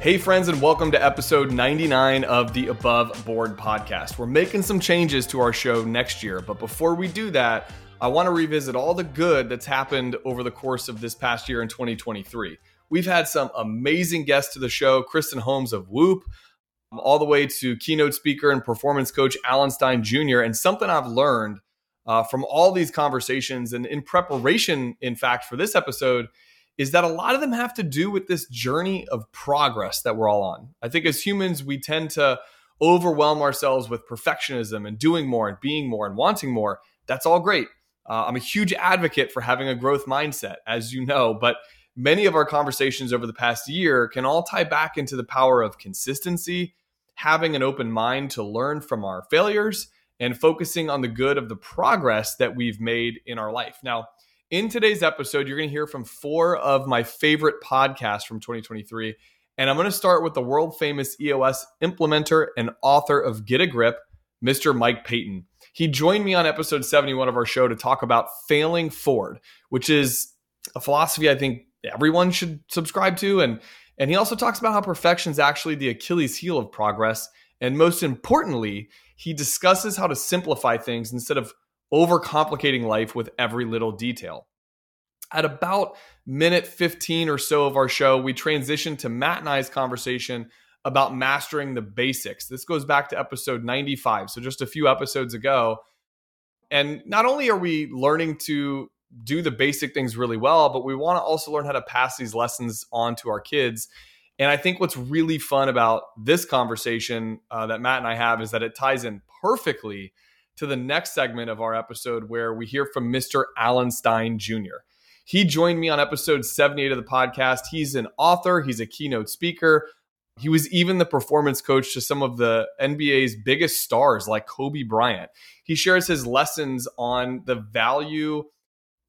Hey, friends, and welcome to episode 99 of the Above Board podcast. We're making some changes to our show next year, but before we do that, I want to revisit all the good that's happened over the course of this past year in 2023. We've had some amazing guests to the show Kristen Holmes of Whoop, all the way to keynote speaker and performance coach Alan Stein Jr., and something I've learned uh, from all these conversations and in preparation, in fact, for this episode is that a lot of them have to do with this journey of progress that we're all on. I think as humans, we tend to overwhelm ourselves with perfectionism and doing more and being more and wanting more. That's all great. Uh, I'm a huge advocate for having a growth mindset, as you know, but many of our conversations over the past year can all tie back into the power of consistency, having an open mind to learn from our failures, and focusing on the good of the progress that we've made in our life. Now, in today's episode, you're going to hear from four of my favorite podcasts from 2023. And I'm going to start with the world famous EOS implementer and author of Get a Grip, Mr. Mike Paton. He joined me on episode 71 of our show to talk about failing forward, which is a philosophy I think everyone should subscribe to. And, and he also talks about how perfection is actually the Achilles heel of progress. And most importantly, he discusses how to simplify things instead of overcomplicating life with every little detail. At about minute 15 or so of our show, we transitioned to Matt and I's conversation about mastering the basics. This goes back to episode 95, so just a few episodes ago. And not only are we learning to do the basic things really well, but we want to also learn how to pass these lessons on to our kids. And I think what's really fun about this conversation uh, that Matt and I have is that it ties in perfectly to the next segment of our episode where we hear from Mr. Alan Stein Jr. He joined me on episode 78 of the podcast. He's an author, he's a keynote speaker. He was even the performance coach to some of the NBA's biggest stars like Kobe Bryant. He shares his lessons on the value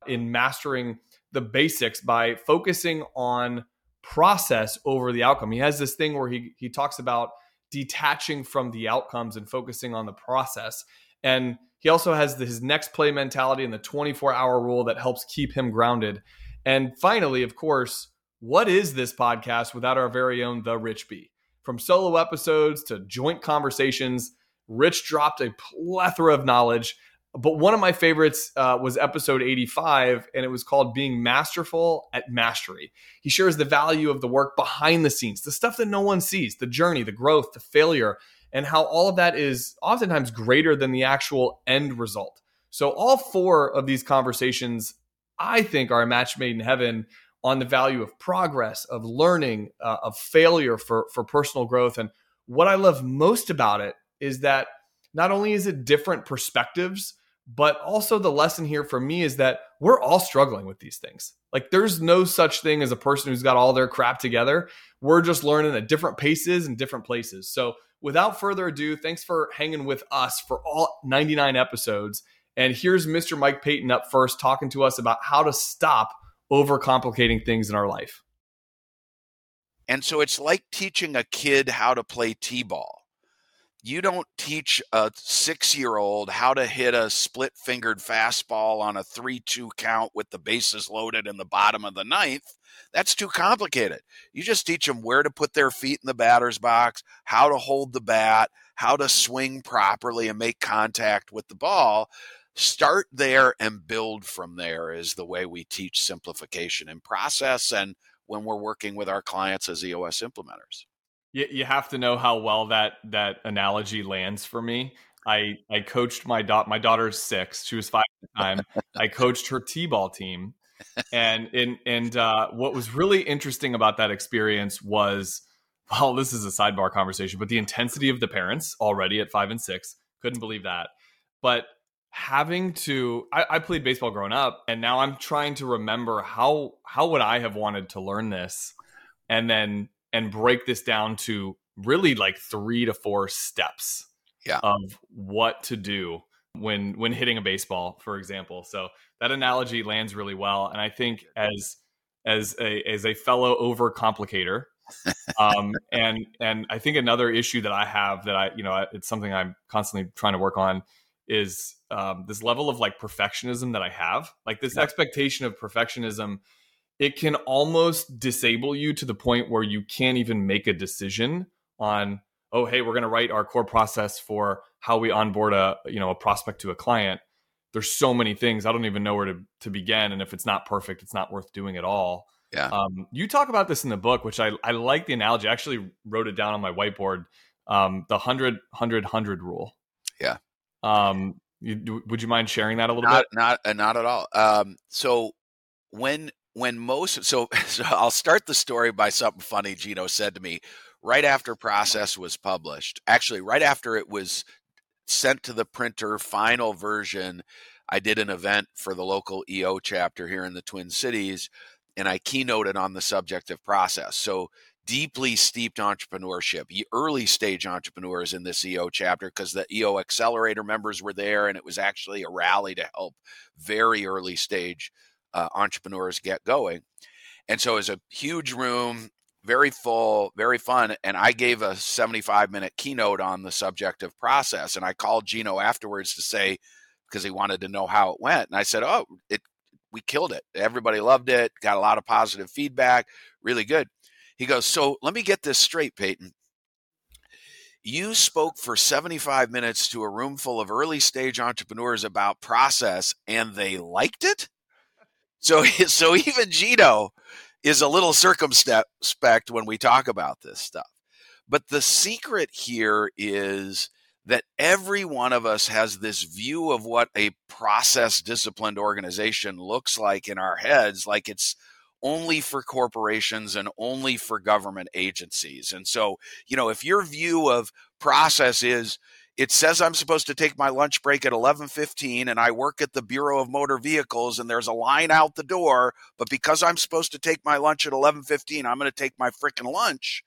in mastering the basics by focusing on process over the outcome. He has this thing where he he talks about detaching from the outcomes and focusing on the process. And he also has his next play mentality and the 24 hour rule that helps keep him grounded. And finally, of course, what is this podcast without our very own The Rich B? From solo episodes to joint conversations, Rich dropped a plethora of knowledge. But one of my favorites uh, was episode 85, and it was called Being Masterful at Mastery. He shares the value of the work behind the scenes, the stuff that no one sees, the journey, the growth, the failure, and how all of that is oftentimes greater than the actual end result. So, all four of these conversations, I think, are a match made in heaven on the value of progress, of learning, uh, of failure for, for personal growth. And what I love most about it is that not only is it different perspectives, but also the lesson here for me is that we're all struggling with these things. Like there's no such thing as a person who's got all their crap together. We're just learning at different paces and different places. So without further ado, thanks for hanging with us for all 99 episodes. And here's Mr. Mike Paton up first talking to us about how to stop overcomplicating things in our life. And so it's like teaching a kid how to play T ball you don't teach a six year old how to hit a split fingered fastball on a 3 2 count with the bases loaded in the bottom of the ninth. That's too complicated. You just teach them where to put their feet in the batter's box, how to hold the bat, how to swing properly and make contact with the ball. Start there and build from there is the way we teach simplification in process and when we're working with our clients as EOS implementers. You, you have to know how well that that analogy lands for me. I I coached my daughter. My daughter's six. She was five at the time. I coached her t-ball team, and and and uh, what was really interesting about that experience was, well, this is a sidebar conversation, but the intensity of the parents already at five and six couldn't believe that. But having to, I, I played baseball growing up, and now I'm trying to remember how how would I have wanted to learn this, and then and break this down to really like three to four steps yeah. of what to do when when hitting a baseball for example so that analogy lands really well and i think as as a as a fellow overcomplicator um and and i think another issue that i have that i you know it's something i'm constantly trying to work on is um, this level of like perfectionism that i have like this yeah. expectation of perfectionism it can almost disable you to the point where you can't even make a decision on oh hey we're going to write our core process for how we onboard a you know a prospect to a client. There's so many things i don't even know where to, to begin and if it's not perfect it's not worth doing at all. Yeah. Um, you talk about this in the book which i, I like the analogy i actually wrote it down on my whiteboard um, the 100 100 100 rule. Yeah. Um, you, would you mind sharing that a little not, bit? not uh, not at all. Um, so when when most so, so i'll start the story by something funny gino said to me right after process was published. Actually right after it was sent to the printer final version i did an event for the local eo chapter here in the twin cities and i keynoted on the subject of process. So deeply steeped entrepreneurship early stage entrepreneurs in this eo chapter because the eo accelerator members were there and it was actually a rally to help very early stage uh, entrepreneurs get going and so it was a huge room very full, very fun. And I gave a 75 minute keynote on the subject of process. And I called Gino afterwards to say, because he wanted to know how it went. And I said, Oh, it we killed it. Everybody loved it, got a lot of positive feedback, really good. He goes, So let me get this straight, Paton. You spoke for 75 minutes to a room full of early stage entrepreneurs about process and they liked it? So, so even Gino is a little circumspect when we talk about this stuff. But the secret here is that every one of us has this view of what a process disciplined organization looks like in our heads, like it's only for corporations and only for government agencies. And so, you know, if your view of process is it says I'm supposed to take my lunch break at 11:15 and I work at the Bureau of Motor Vehicles and there's a line out the door, but because I'm supposed to take my lunch at 11:15, I'm going to take my freaking lunch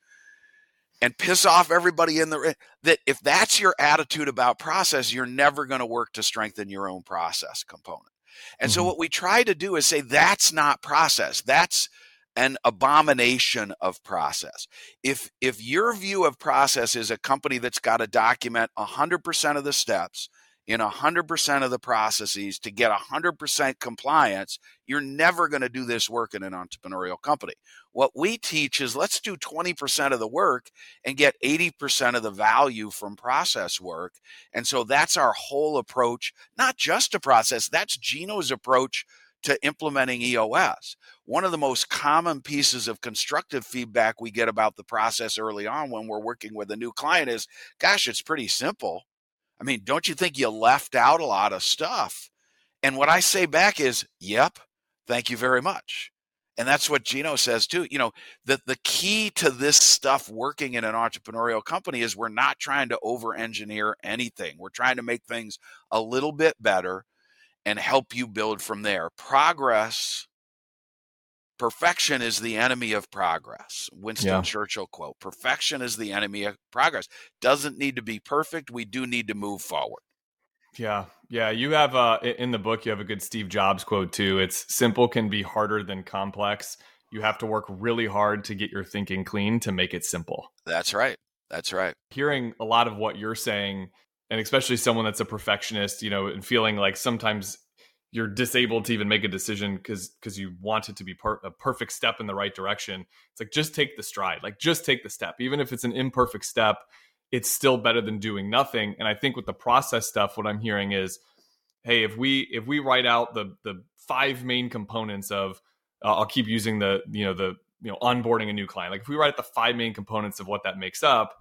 and piss off everybody in the that if that's your attitude about process, you're never going to work to strengthen your own process component. And mm-hmm. so what we try to do is say that's not process. That's an abomination of process. If if your view of process is a company that's got to document 100% of the steps in 100% of the processes to get 100% compliance, you're never going to do this work in an entrepreneurial company. What we teach is let's do 20% of the work and get 80% of the value from process work. And so that's our whole approach, not just to process, that's Gino's approach to implementing EOS. One of the most common pieces of constructive feedback we get about the process early on when we're working with a new client is, gosh, it's pretty simple. I mean, don't you think you left out a lot of stuff? And what I say back is, yep, thank you very much. And that's what Gino says too. You know, the, the key to this stuff working in an entrepreneurial company is we're not trying to over engineer anything. We're trying to make things a little bit better and help you build from there. Progress, perfection is the enemy of progress. Winston yeah. Churchill quote Perfection is the enemy of progress. Doesn't need to be perfect. We do need to move forward. Yeah. Yeah. You have uh, in the book, you have a good Steve Jobs quote too. It's simple can be harder than complex. You have to work really hard to get your thinking clean to make it simple. That's right. That's right. Hearing a lot of what you're saying and especially someone that's a perfectionist, you know, and feeling like sometimes you're disabled to even make a decision because because you want it to be per- a perfect step in the right direction. It's like just take the stride, like just take the step, even if it's an imperfect step. It's still better than doing nothing. And I think with the process stuff, what I'm hearing is, hey, if we if we write out the the five main components of, uh, I'll keep using the you know the you know onboarding a new client. Like if we write out the five main components of what that makes up,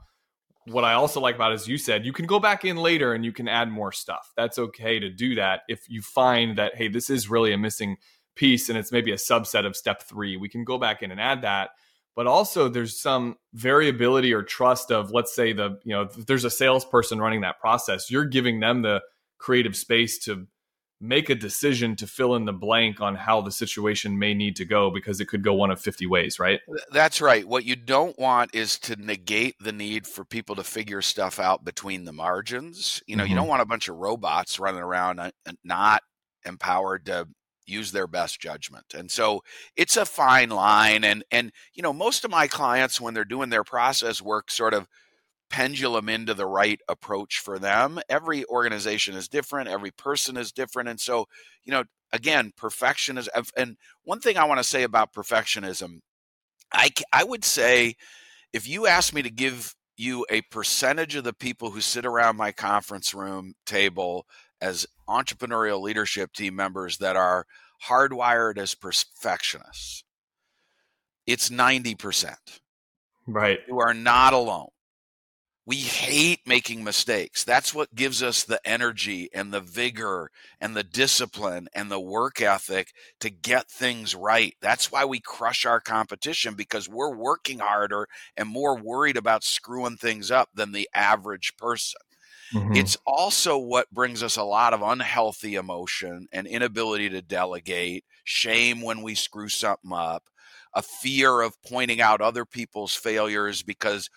what I also like about it is you said you can go back in later and you can add more stuff. That's okay to do that if you find that hey, this is really a missing piece and it's maybe a subset of step 3. We can go back in and add that. But also there's some variability or trust of let's say the, you know, there's a salesperson running that process, you're giving them the creative space to make a decision to fill in the blank on how the situation may need to go because it could go one of 50 ways, right? That's right. What you don't want is to negate the need for people to figure stuff out between the margins. You know, mm-hmm. you don't want a bunch of robots running around not empowered to use their best judgment. And so it's a fine line and and you know, most of my clients when they're doing their process work sort of pendulum into the right approach for them. Every organization is different, every person is different. And so, you know, again, perfectionism. And one thing I want to say about perfectionism, I I would say, if you ask me to give you a percentage of the people who sit around my conference room table as entrepreneurial leadership team members that are hardwired as perfectionists, it's 90%. Right. You are not alone. We hate making mistakes. That's what gives us the energy and the vigor and the discipline and the work ethic to get things right. That's why we crush our competition because we're working harder and more worried about screwing things up than the average person. Mm-hmm. It's also what brings us a lot of unhealthy emotion and inability to delegate, shame when we screw something up, a fear of pointing out other people's failures because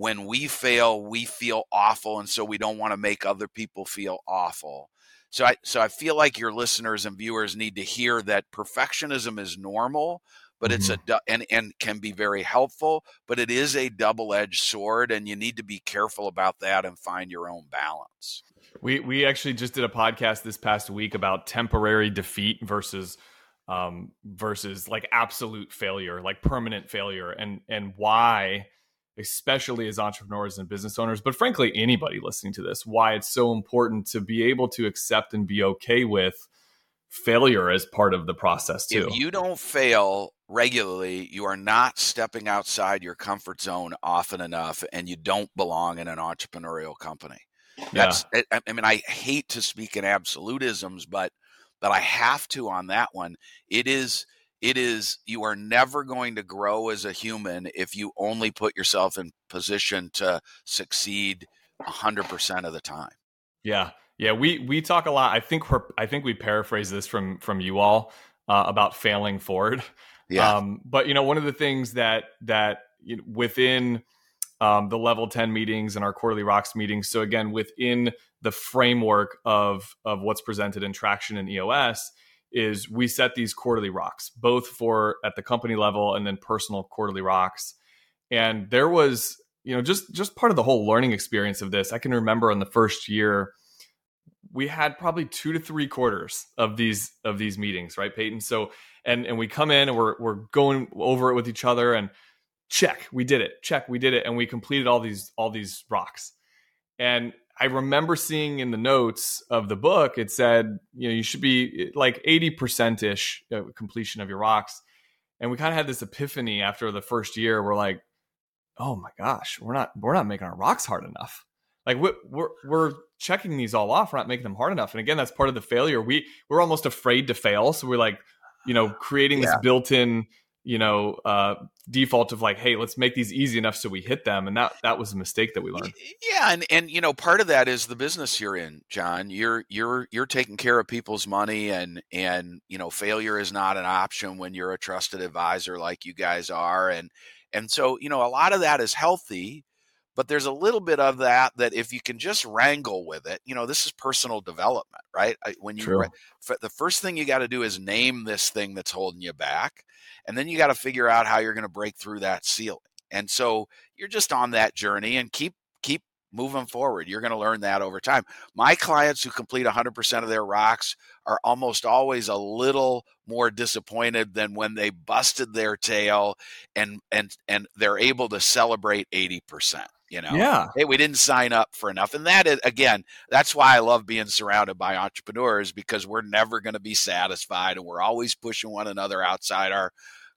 when we fail, we feel awful, and so we don't want to make other people feel awful. So I so I feel like your listeners and viewers need to hear that perfectionism is normal, but mm-hmm. it's a and and can be very helpful, but it is a double-edged sword and you need to be careful about that and find your own balance. We we actually just did a podcast this past week about temporary defeat versus um versus like absolute failure, like permanent failure and and why especially as entrepreneurs and business owners, but frankly, anybody listening to this, why it's so important to be able to accept and be okay with failure as part of the process too. If you don't fail regularly, you are not stepping outside your comfort zone often enough and you don't belong in an entrepreneurial company. That's yeah. I, I mean I hate to speak in absolutisms, but but I have to on that one. It is it is you are never going to grow as a human if you only put yourself in position to succeed 100% of the time. Yeah. Yeah we we talk a lot i think we're i think we paraphrase this from from you all uh, about failing forward yeah. Um, but you know one of the things that that you know, within um, the level 10 meetings and our quarterly rocks meetings so again within the framework of of what's presented in traction and eos is we set these quarterly rocks, both for at the company level and then personal quarterly rocks. And there was, you know, just just part of the whole learning experience of this. I can remember in the first year, we had probably two to three quarters of these of these meetings, right, Paton? So and and we come in and we're we're going over it with each other and check, we did it. Check, we did it, and we completed all these all these rocks. And I remember seeing in the notes of the book, it said, you know, you should be like 80% ish uh, completion of your rocks. And we kind of had this epiphany after the first year. We're like, oh my gosh, we're not, we're not making our rocks hard enough. Like we're, we're, we're checking these all off. We're not making them hard enough. And again, that's part of the failure. We, we're almost afraid to fail. So we're like, you know, creating yeah. this built in you know uh, default of like hey let's make these easy enough so we hit them. And that that was a mistake that we learned. Yeah and and you know part of that is the business you're in john. You're you're you're taking care of people's money and and you know failure is not an option when you're a trusted advisor like you guys are. And and so you know a lot of that is healthy but there's a little bit of that that if you can just wrangle with it you know this is personal development right when you True. the first thing you got to do is name this thing that's holding you back and then you got to figure out how you're going to break through that ceiling. And so you're just on that journey and keep keep moving forward. You're going to learn that over time. My clients who complete 100% of their rocks are almost always a little more disappointed than when they busted their tail and and and they're able to celebrate 80% you know yeah. Hey we didn't sign up for enough. And that is again that's why i love being surrounded by entrepreneurs because we're never going to be satisfied and we're always pushing one another outside our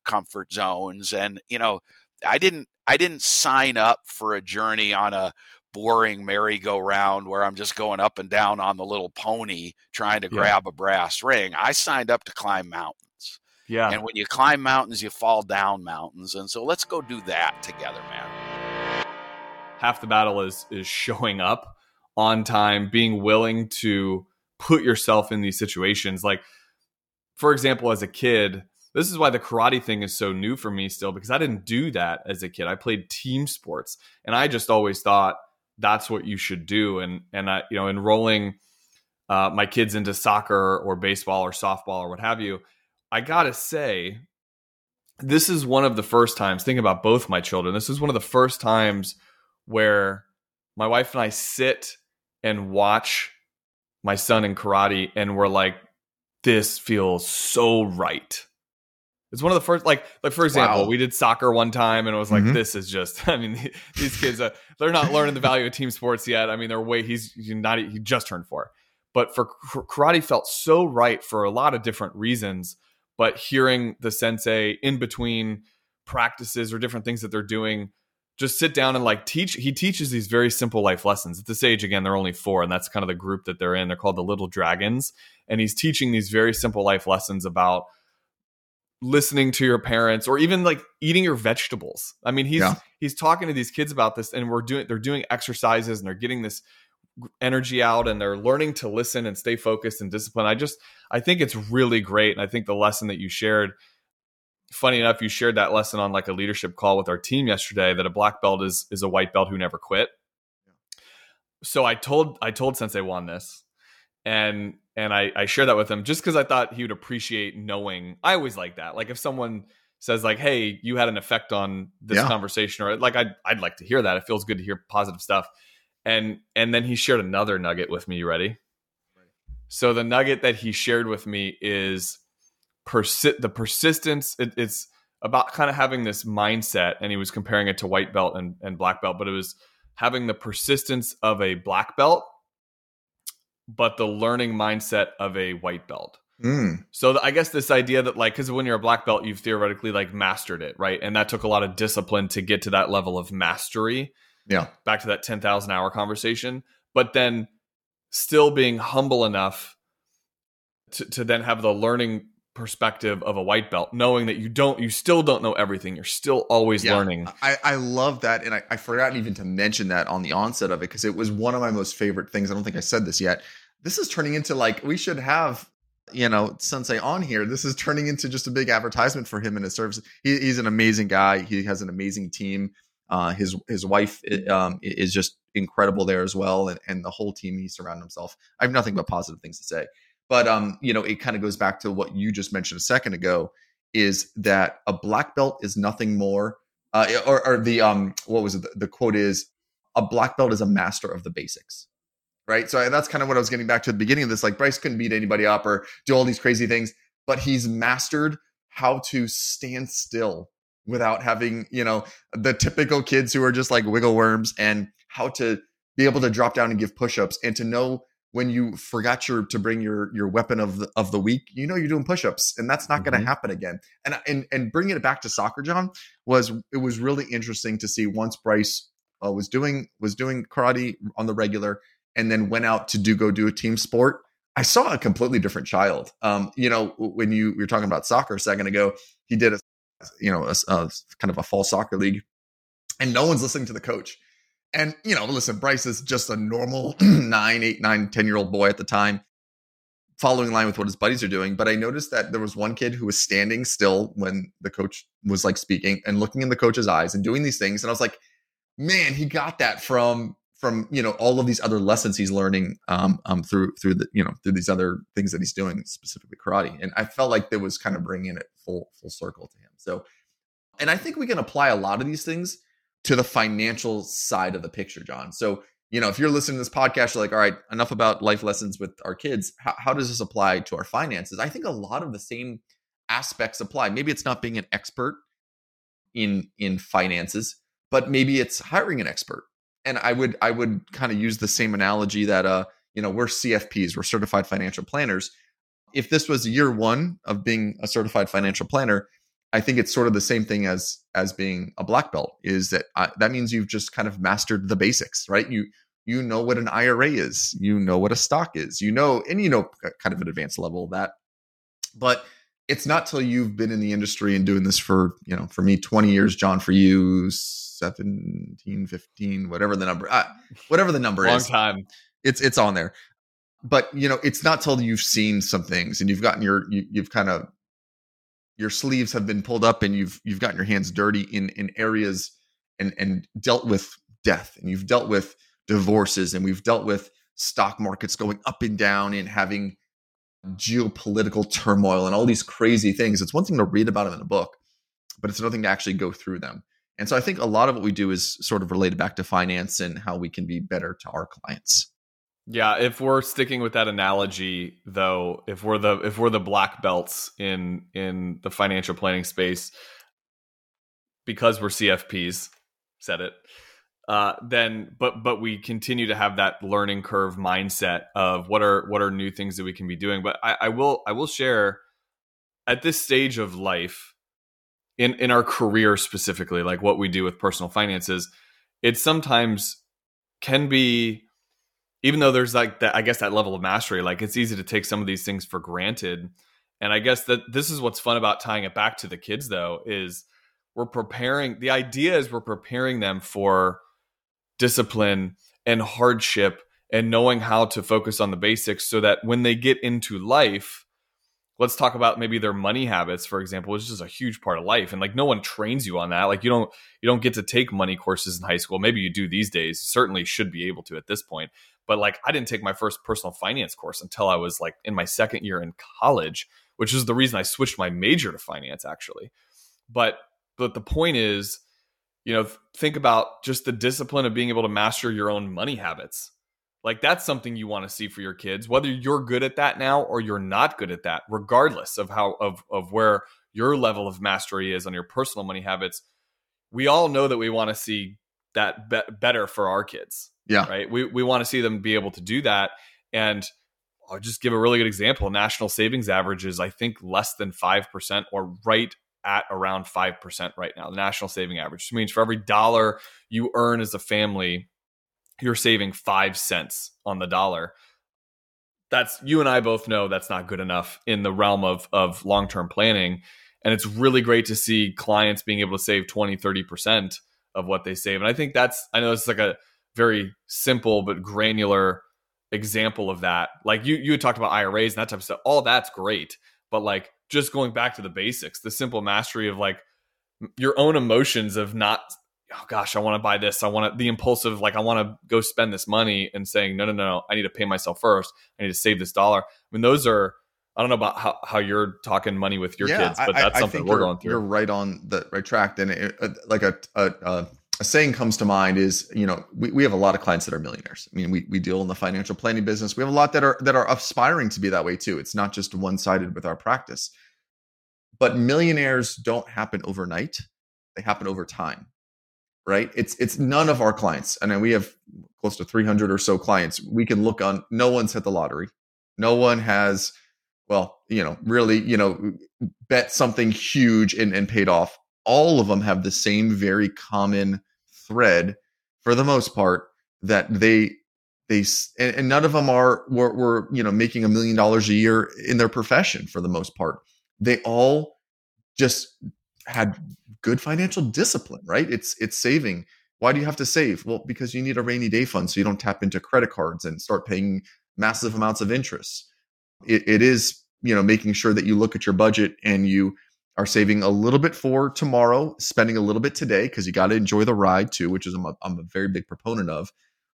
comfort zones. And you know i didn't i didn't sign up for a journey on a boring merry-go-round where i'm just going up and down on the little pony trying to yeah. grab a brass ring. I signed up to climb mountains. Yeah. And when you climb mountains you fall down mountains. And so let's go do that together man half the battle is is showing up on time, being willing to put yourself in these situations. Like, for example, as a kid, this is why the karate thing is so new for me still because I didn't do that as a kid. I played team sports, and I just always thought that's what you should do. And and I, you know, enrolling uh, my kids into soccer or baseball or softball or what have you, I gotta say, this is one of the first times. Think about both my children. This is one of the first times where my wife and I sit and watch my son in karate and we're like this feels so right. It's one of the first, like, like for example, wow. we did soccer one time, and it was like, mm-hmm. this is just. I mean, these kids, uh, they're not learning the value of team sports yet. I mean, they're way. He's, he's not. He just turned four, but for karate felt so right for a lot of different reasons. But hearing the sensei in between practices or different things that they're doing just sit down and like teach he teaches these very simple life lessons. At this age again they're only four and that's kind of the group that they're in. They're called the little dragons and he's teaching these very simple life lessons about listening to your parents or even like eating your vegetables. I mean he's yeah. he's talking to these kids about this and we're doing they're doing exercises and they're getting this energy out and they're learning to listen and stay focused and disciplined. I just i think it's really great and i think the lesson that you shared funny enough, you shared that lesson on like a leadership call with our team yesterday that a black belt is is a white belt who never quit. So I told I told Sensei Juan this, and and I I shared that with him just because I thought he would appreciate knowing. I always like that. Like if someone says like, "Hey, you had an effect on this yeah. conversation," or like I'd I'd like to hear that. It feels good to hear positive stuff. And and then he shared another nugget with me. You ready? So the nugget that he shared with me is persi- the persistence it, it's about kind of having this mindset and he was comparing it to white belt and, and black belt but it was having the persistence of a black belt but the learning mindset of a white belt. Mm. so i guess this idea that like because when you're a black belt you've theoretically like mastered it right? And that took a lot of discipline to get to that level of mastery yeah. back to that 10000 hour conversation but then still being humble enough to, to then have the learning perspective of a white belt, knowing that you don't, you still don't know everything. You're still always yeah, learning. I, I love that. And I, I forgot even to mention that on the onset of it because it was one of my most favorite things. I don't think I said this yet. This is turning into like, we should have, you know, Sensei on here. This is turning into just a big advertisement for him and his services. He, he's an amazing guy. He has an amazing team. Uh, his his wife um, is just incredible there as well, and, and the whole team he surrounded himself. I have nothing but positive things to say. But um, you know, it kind of goes back to what you just mentioned a second ago, is that a black belt is nothing more, uh, or, or the um, what was it? The, the quote is, a black belt is a master of the basics right? So that's kind of what I was getting back to the beginning of this. Like Bryce couldn't beat anybody up or do all these crazy things, but he's mastered how to stand still without having, you know, the typical kids who are just like wiggle worms and how to be able to drop down and give push-ups and to know when you forgot your to bring your your weapon of the, of the week, you know you're doing push-ups, and that's not mm-hmm. going to happen again. And and and bringing it back to soccer, John was it was really interesting to see once Bryce uh, was doing was doing karate on the regular, and then went out to do go do a team sport. I saw a completely different child. Um, you know, when you, were talking about soccer a second ago, he did a you know a, a kind of a fall soccer league, and no one's listening to the coach and, you know, listen, Bryce is just a normal nine, eight, nine, 10 year old boy at the time, following in line with what his buddies are doing. But I noticed that there was one kid who was standing still when the coach was like speaking and looking in the coach's eyes and doing these things. And I was like, man, he got that from from you know all of these other lessons he's learning um, um through through the you know through these other things that he's doing specifically karate and i felt like that was kind of bringing it full full circle to him so and i think we can apply a lot of these things to the financial side of the picture, John. So, you know, if you're listening to this podcast, you're like, all right, enough about life lessons with our kids. How, how does this apply to our finances? I think a lot of the same aspects apply. Maybe it's not being an expert in in finances, but maybe it's hiring an expert. And I would I would kind of use the same analogy that uh, you know, we're CFPs, we're certified financial planners. If this was year 1 of being a certified financial planner, I think it's sort of the same thing as as being a black belt is that that means you've just kind of mastered the basics, right? You you know what an IRA is, you know what a stock is, you know, and you know kind of an advanced level of that. But it's not till you've been in the industry and doing this for, you know, for me 20 years, John, for you 17, 15, whatever the number, uh, whatever the number Long is. Long time. It's it's on there. But, you know, it's not till you've seen some things and you've gotten your you, you've kind of your sleeves have been pulled up and you've you've gotten your hands dirty in in areas and and dealt with death and you've dealt with divorces and we've dealt with stock markets going up and down and having geopolitical turmoil and all these crazy things. It's one thing to read about them in a book but it's another thing to actually go through them. And so i think a lot of what we do is sort of related back to finance and how we can be better to our clients Yeah, if we're sticking with that analogy though, if we're the if we're the black belts in in the financial planning space because we're CFPs, said it. Uh, then but but we continue to have that learning curve mindset of what are what are new things that we can be doing. But I, I will I will share at this stage of life in in our career specifically, like what we do with personal finances, it sometimes can be even though there's like that, I guess that level of mastery, like it's easy to take some of these things for granted. And I guess that this is what's fun about tying it back to the kids, though, is we're preparing. The idea is we're preparing them for discipline and hardship and knowing how to focus on the basics so that when they get into life, let's talk about maybe their money habits for example which is a huge part of life and like no one trains you on that like you don't you don't get to take money courses in high school maybe you do these days certainly should be able to at this point but like I didn't take my first personal finance course until I was like in my second year in college, which is the reason I switched my major to finance actually. But but the point is, you know, think about just the discipline of being able to master your own money habits. Like that's something you want to see for your kids, whether you're good at that now or you're not good at that, regardless of how of of where your level of mastery is on your personal money habits. We all know that we want to see that be- better for our kids yeah. Right. We we want to see them be able to do that. And I'll just give a really good example. National savings average is, I think, less than 5% or right at around 5% right now. The national saving average which means for every dollar you earn as a family, you're saving five cents on the dollar. That's you and I both know that's not good enough in the realm of, of long term planning. And it's really great to see clients being able to save 20, 30% of what they save. And I think that's, I know it's like a, very simple but granular example of that. Like you you had talked about IRAs and that type of stuff. All that's great, but like just going back to the basics, the simple mastery of like your own emotions of not oh gosh, I want to buy this. I want to the impulsive like I want to go spend this money and saying no no no, no I need to pay myself first. I need to save this dollar. I mean those are I don't know about how, how you're talking money with your yeah, kids, but that's I, I something we're going through. You're right on the right track. And it, uh, like a, a, a a saying comes to mind is you know we, we have a lot of clients that are millionaires. I mean we, we deal in the financial planning business. We have a lot that are that are aspiring to be that way too. It's not just one-sided with our practice. But millionaires don't happen overnight. They happen over time right? It's it's none of our clients and we have close to 300 or so clients. We can look on no one's hit the lottery. No one has well you know really you know bet something huge and, and paid off all of them have the same very common thread for the most part that they they and, and none of them are were, were you know making a million dollars a year in their profession for the most part. They all just had good financial discipline right? It's it's saving. Why do you have to save? Well because you need a rainy day fund so you don't tap into credit cards and start paying massive amounts of interest. It, it is you know making sure that you look at your budget and you are saving a little bit for tomorrow, spending a little bit today because you got to enjoy the ride too, which is I'm a, I'm a very big proponent of.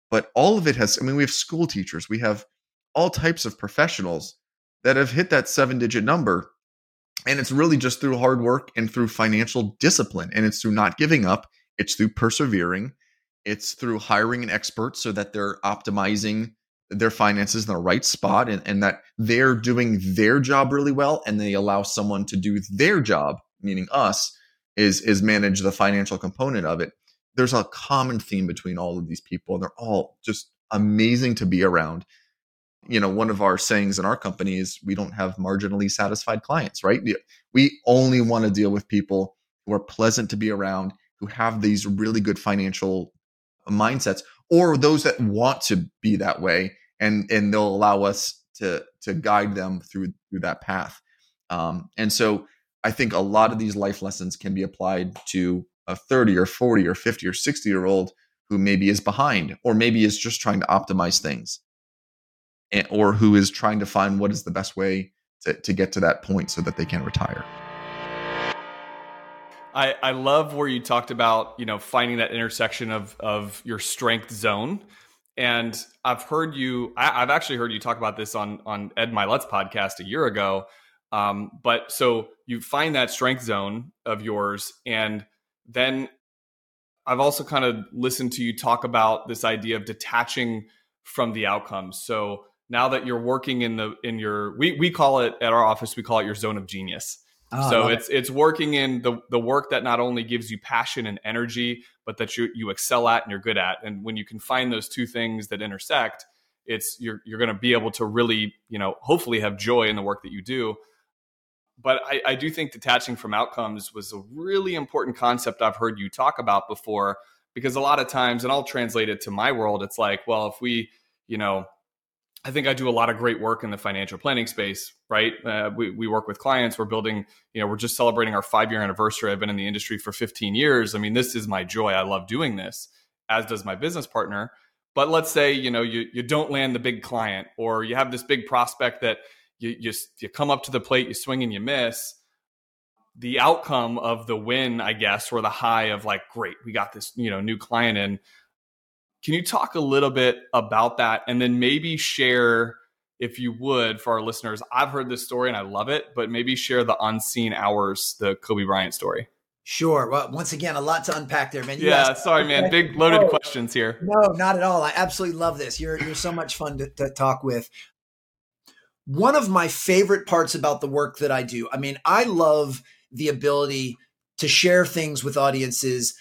But all of it has, I mean, we have school teachers, we have all types of professionals that have hit that seven digit number. And it's really just through hard work and through financial discipline. And it's through not giving up, it's through persevering, it's through hiring an expert so that they're optimizing their finances in the right spot and, and that they're doing their job really well and they allow someone to do their job meaning us is is manage the financial component of it. There's a common theme between all of these people and they're all just amazing to be around. You know one of our sayings in our company is we don't have marginally satisfied clients right? We only want to deal with people who are pleasant to be around who have these really good financial mindsets or those that want to be that way and and they'll allow us to to guide them through through that path. Um, and so i think a lot of these life lessons can be applied to a 30 or 40 or 50 or 60 year old who maybe is behind or maybe is just trying to optimize things and, or who is trying to find what is the best way to, to get to that point so that they can retire. I, I love where you talked about you know finding that intersection of of your strength zone and I've heard you I, have actually heard you talk about this on on Ed Mylett's podcast a year ago um, but so you find that strength zone of yours and then I've also kind of listened to you talk about this idea of detaching from the outcomes. So now that you're working in the in your we we call it at our office we call it your zone of genius. Oh, so it's it. it's working in the the work that not only gives you passion and energy, but that you you excel at and you're good at. And when you can find those two things that intersect, it's you're you're going to be able to really you know hopefully have joy in the work that you do. But I, I do think detaching from outcomes was a really important concept I've heard you talk about before because a lot of times, and I'll translate it to my world, it's like, well, if we, you know, I think I do a lot of great work in the financial planning space, right? Uh, we, we work with clients. We're building, you know, we're just celebrating our five year anniversary. I've been in the industry for 15 years. I mean, this is my joy. I love doing this, as does my business partner. But let's say, you know, you, you don't land the big client or you have this big prospect that you, you, you come up to the plate, you swing and you miss the outcome of the win, I guess, or the high of like, great, we got this, you know, new client in. Can you talk a little bit about that and then maybe share, if you would, for our listeners? I've heard this story and I love it, but maybe share the unseen hours, the Kobe Bryant story. Sure. Well, once again, a lot to unpack there, man. You yeah, asked, sorry, man. Big loaded no, questions here. No, not at all. I absolutely love this. You're you're so much fun to, to talk with. One of my favorite parts about the work that I do. I mean, I love the ability to share things with audiences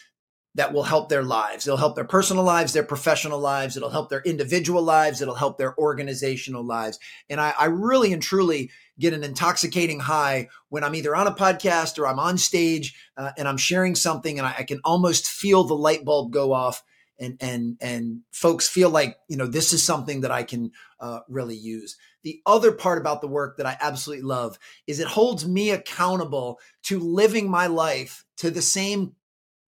that will help their lives. It'll help their personal lives, their professional lives. It'll help their individual lives. It'll help their organizational lives. And I, I, really and truly get an intoxicating high when I'm either on a podcast or I'm on stage uh, and I'm sharing something and I, I can almost feel the light bulb go off and and and folks feel like you know this is something that I can uh, really use. The other part about the work that I absolutely love is it holds me accountable to living my life to the same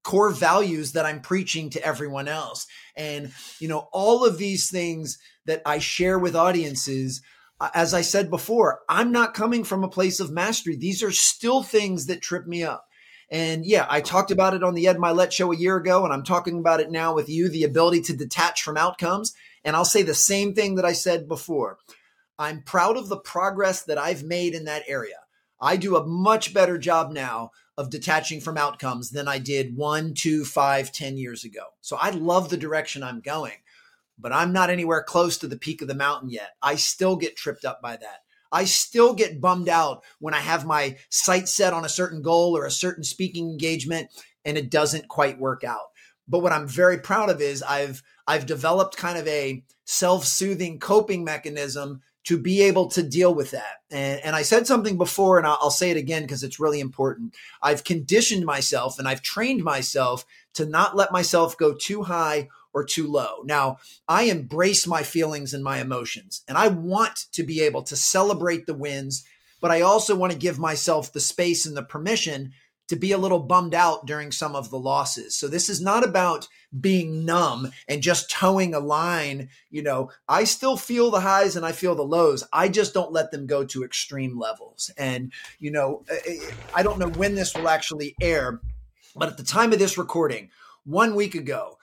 core values that I'm preaching to everyone else. And you know all of these things that I share with audiences uh, as I said before, I'm not coming from a place of mastery. These are still things that trip me up. And yeah, I talked about it on the Ed Mylett show a year ago, and I'm talking about it now with you the ability to detach from outcomes. And I'll say the same thing that I said before. I'm proud of the progress that I've made in that area. I do a much better job now of detaching from outcomes than I did one, two, five, ten years ago. So I love the direction I'm going, but I'm not anywhere close to the peak of the mountain yet. I still get tripped up by that. I still get bummed out when I have my sight set on a certain goal or a certain speaking engagement and it doesn't quite work out. But what I'm very proud of is I've I've developed kind of a self-soothing coping mechanism to be able to deal with that. And, and I said something before, and I'll, I'll say it again because it's really important. I've conditioned myself and I've trained myself to not let myself go too high or too low. Now, I embrace my feelings and my emotions, and I want to be able to celebrate the wins, but I also want to give myself the space and the permission to be a little bummed out during some of the losses. So this is not about being numb and just toeing a line. You know, I still feel the highs and I feel the lows. I just don't let them go to extreme levels. And, you know, I don't know when this will actually air, but at the time of this recording, one week ago,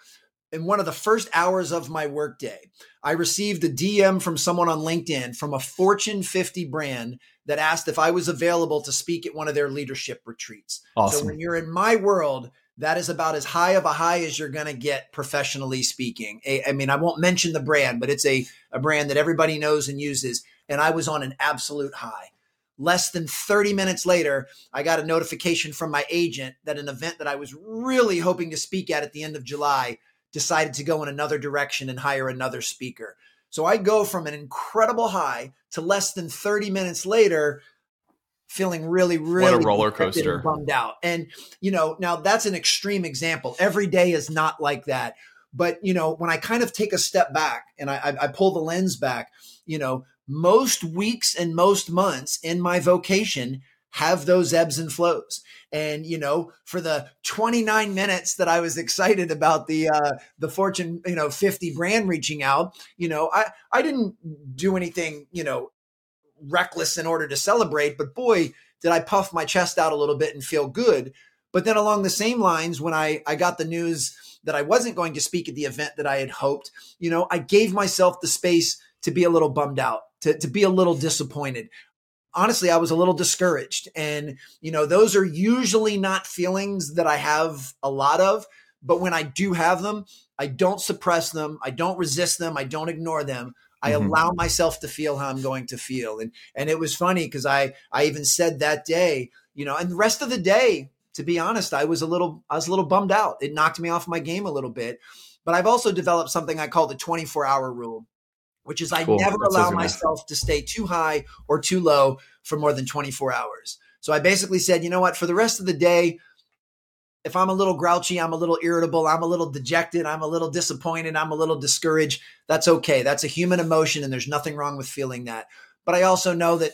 in one of the first hours of my workday, I received a DM from someone on LinkedIn from a Fortune 50 brand that asked if I was available to speak at one of their leadership retreats. Awesome. So when you're in my world, that is about as high of a high as you're going to get professionally speaking. I mean, I won't mention the brand, but it's a, a brand that everybody knows and uses. And I was on an absolute high. Less than 30 minutes later, I got a notification from my agent that an event that I was really hoping to speak at at the end of July decided to go in another direction and hire another speaker. So I go from an incredible high to less than 30 minutes later feeling really really what a roller coaster. bummed out. And you know now that's an extreme example. Every day is not like that. But you know when i kind of take a step back and i, I pull the lens back you know most weeks and most months in my vocation have those ebbs and flows. And you know, for the 29 minutes that I was excited about the uh, the Fortune you know 50 brand reaching out, you know, I I didn't do anything you know reckless in order to celebrate, but boy, did I puff my chest out a little bit and feel good. But then along the same lines, when I I got the news that I wasn't going to speak at the event that I had hoped, you know, I gave myself the space to be a little bummed out, to, to be a little disappointed honestly, I was a little discouraged. And, you know, those are usually not feelings that I have a lot of. But when I do have them, I don't suppress them. I don't resist them. I don't ignore them. I mm-hmm. allow myself to feel how I'm going to feel. And and it was funny because I I even said that day, you know, and the rest of the day, to be honest, I was a little I was a little bummed out. It knocked me off my game a little bit. But I've also developed something I call the 24 hour rule, which is I cool. never That's allow myself to stay too high or too low for more than 24 hours. So I basically said, you know what, for the rest of the day, if I'm a little grouchy, I'm a little irritable, I'm a little dejected, I'm a little disappointed, I'm a little discouraged, that's okay. That's a human emotion and there's nothing wrong with feeling that. But I also know that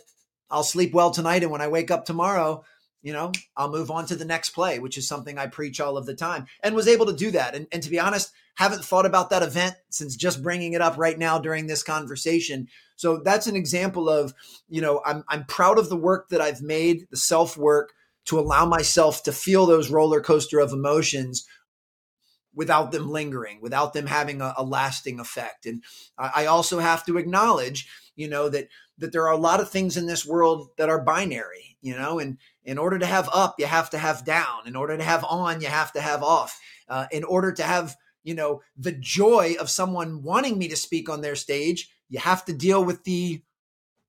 I'll sleep well tonight and when I wake up tomorrow, you know, I'll move on to the next play, which is something I preach all of the time and was able to do that. And, and to be honest, haven't thought about that event since just bringing it up right now during this conversation. So that's an example of, you know, I'm, I'm proud of the work that I've made, the self work to allow myself to feel those roller coaster of emotions without them lingering, without them having a, a lasting effect. And I, I also have to acknowledge, you know, that that there are a lot of things in this world that are binary, you know, and in order to have up, you have to have down. In order to have on, you have to have off. Uh, in order to have you know, the joy of someone wanting me to speak on their stage, you have to deal with the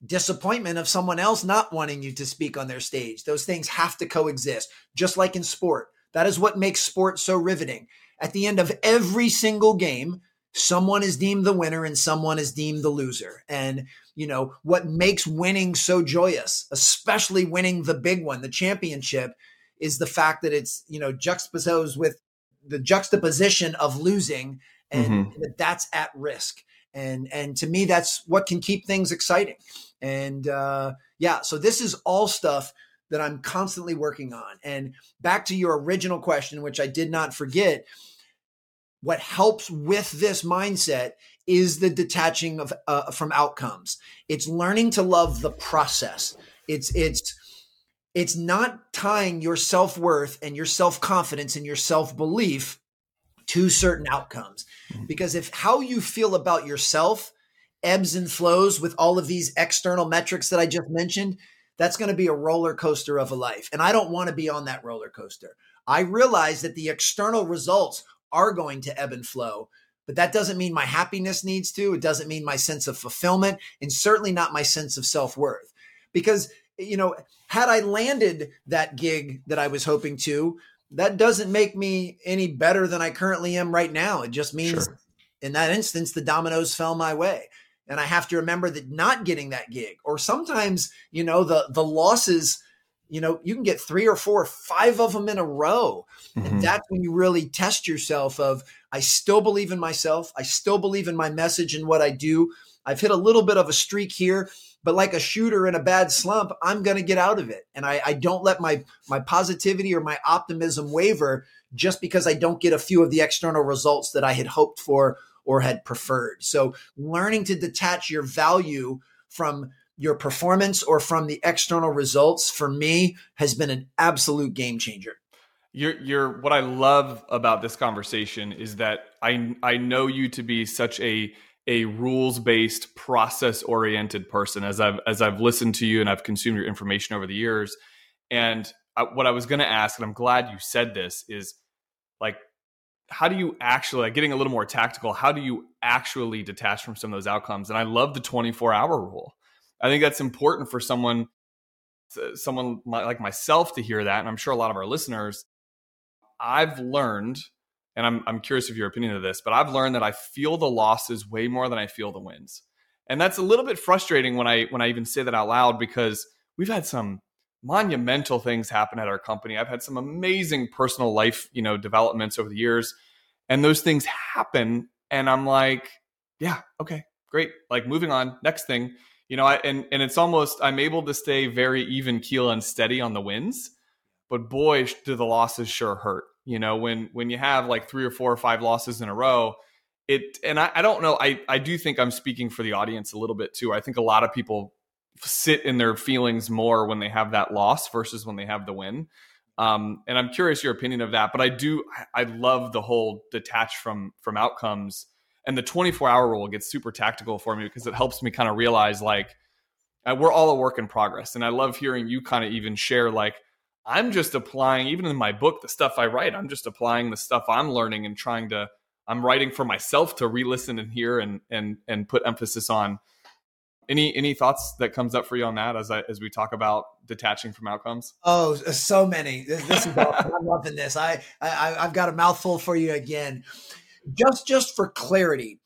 disappointment of someone else not wanting you to speak on their stage. Those things have to coexist, just like in sport. That is what makes sport so riveting. At the end of every single game, someone is deemed the winner and someone is deemed the loser. And, you know, what makes winning so joyous, especially winning the big one, the championship, is the fact that it's, you know, juxtaposed with the juxtaposition of losing and mm-hmm. that that's at risk. And and to me that's what can keep things exciting. And uh, yeah so this is all stuff that i'm constantly working on. And back to your original question which i did not forget what helps with this mindset is the detaching of uh, from outcomes. It's learning to love the process. It's it's it's not tying your self worth and your self confidence and your self belief to certain outcomes. Mm-hmm. Because if how you feel about yourself ebbs and flows with all of these external metrics that I just mentioned, that's going to be a roller coaster of a life. And I don't want to be on that roller coaster. I realize that the external results are going to ebb and flow, but that doesn't mean my happiness needs to. It doesn't mean my sense of fulfillment, and certainly not my sense of self worth. Because you know, had I landed that gig that I was hoping to, that doesn't make me any better than I currently am right now. It just means sure. in that instance, the dominoes fell my way. And I have to remember that not getting that gig, or sometimes, you know, the the losses, you know, you can get three or four, or five of them in a row. Mm-hmm. And that's when you really test yourself of I still believe in myself. I still believe in my message and what I do. I've hit a little bit of a streak here but like a shooter in a bad slump, I'm going to get out of it. And I, I don't let my, my positivity or my optimism waver just because I don't get a few of the external results that I had hoped for or had preferred. So learning to detach your value from your performance or from the external results for me has been an absolute game changer. You're, you're what I love about this conversation is that I I know you to be such a a rules based process oriented person as I've as I've listened to you and I've consumed your information over the years. And I, what I was going to ask and I'm glad you said this is like how do you actually like getting a little more tactical how do you actually detach from some of those outcomes? And I love the 24 hour rule. I think that's important for someone someone like myself to hear that and I'm sure a lot of our listeners. I've learned and I'm I'm curious of your opinion of this, but I've learned that I feel the losses way more than I feel the wins. And that's a little bit frustrating when I when I even say that out loud because we've had some monumental things happen at our company. I've had some amazing personal life, you know, developments over the years. And those things happen and I'm like, yeah, okay, great. Like moving on, next thing. You know, I, and and it's almost I'm able to stay very even keel and steady on the wins, but boy, do the losses sure hurt. You know, when when you have like three or four or five losses in a row, it and I, I don't know. I I do think I'm speaking for the audience a little bit too. I think a lot of people sit in their feelings more when they have that loss versus when they have the win. Um, and I'm curious your opinion of that. But I do I love the whole detached from from outcomes and the 24 hour rule gets super tactical for me because it helps me kind of realize like uh, we're all a work in progress. And I love hearing you kind of even share like I'm just applying, even in my book, the stuff I write, I'm just applying the stuff I'm learning and trying to, I'm writing for myself to re-listen and hear and and and put emphasis on. Any any thoughts that comes up for you on that as I as we talk about detaching from outcomes? Oh, uh, so many. This, this is awesome. I'm loving this. I, I I've got a mouthful for you again. Just just for clarity,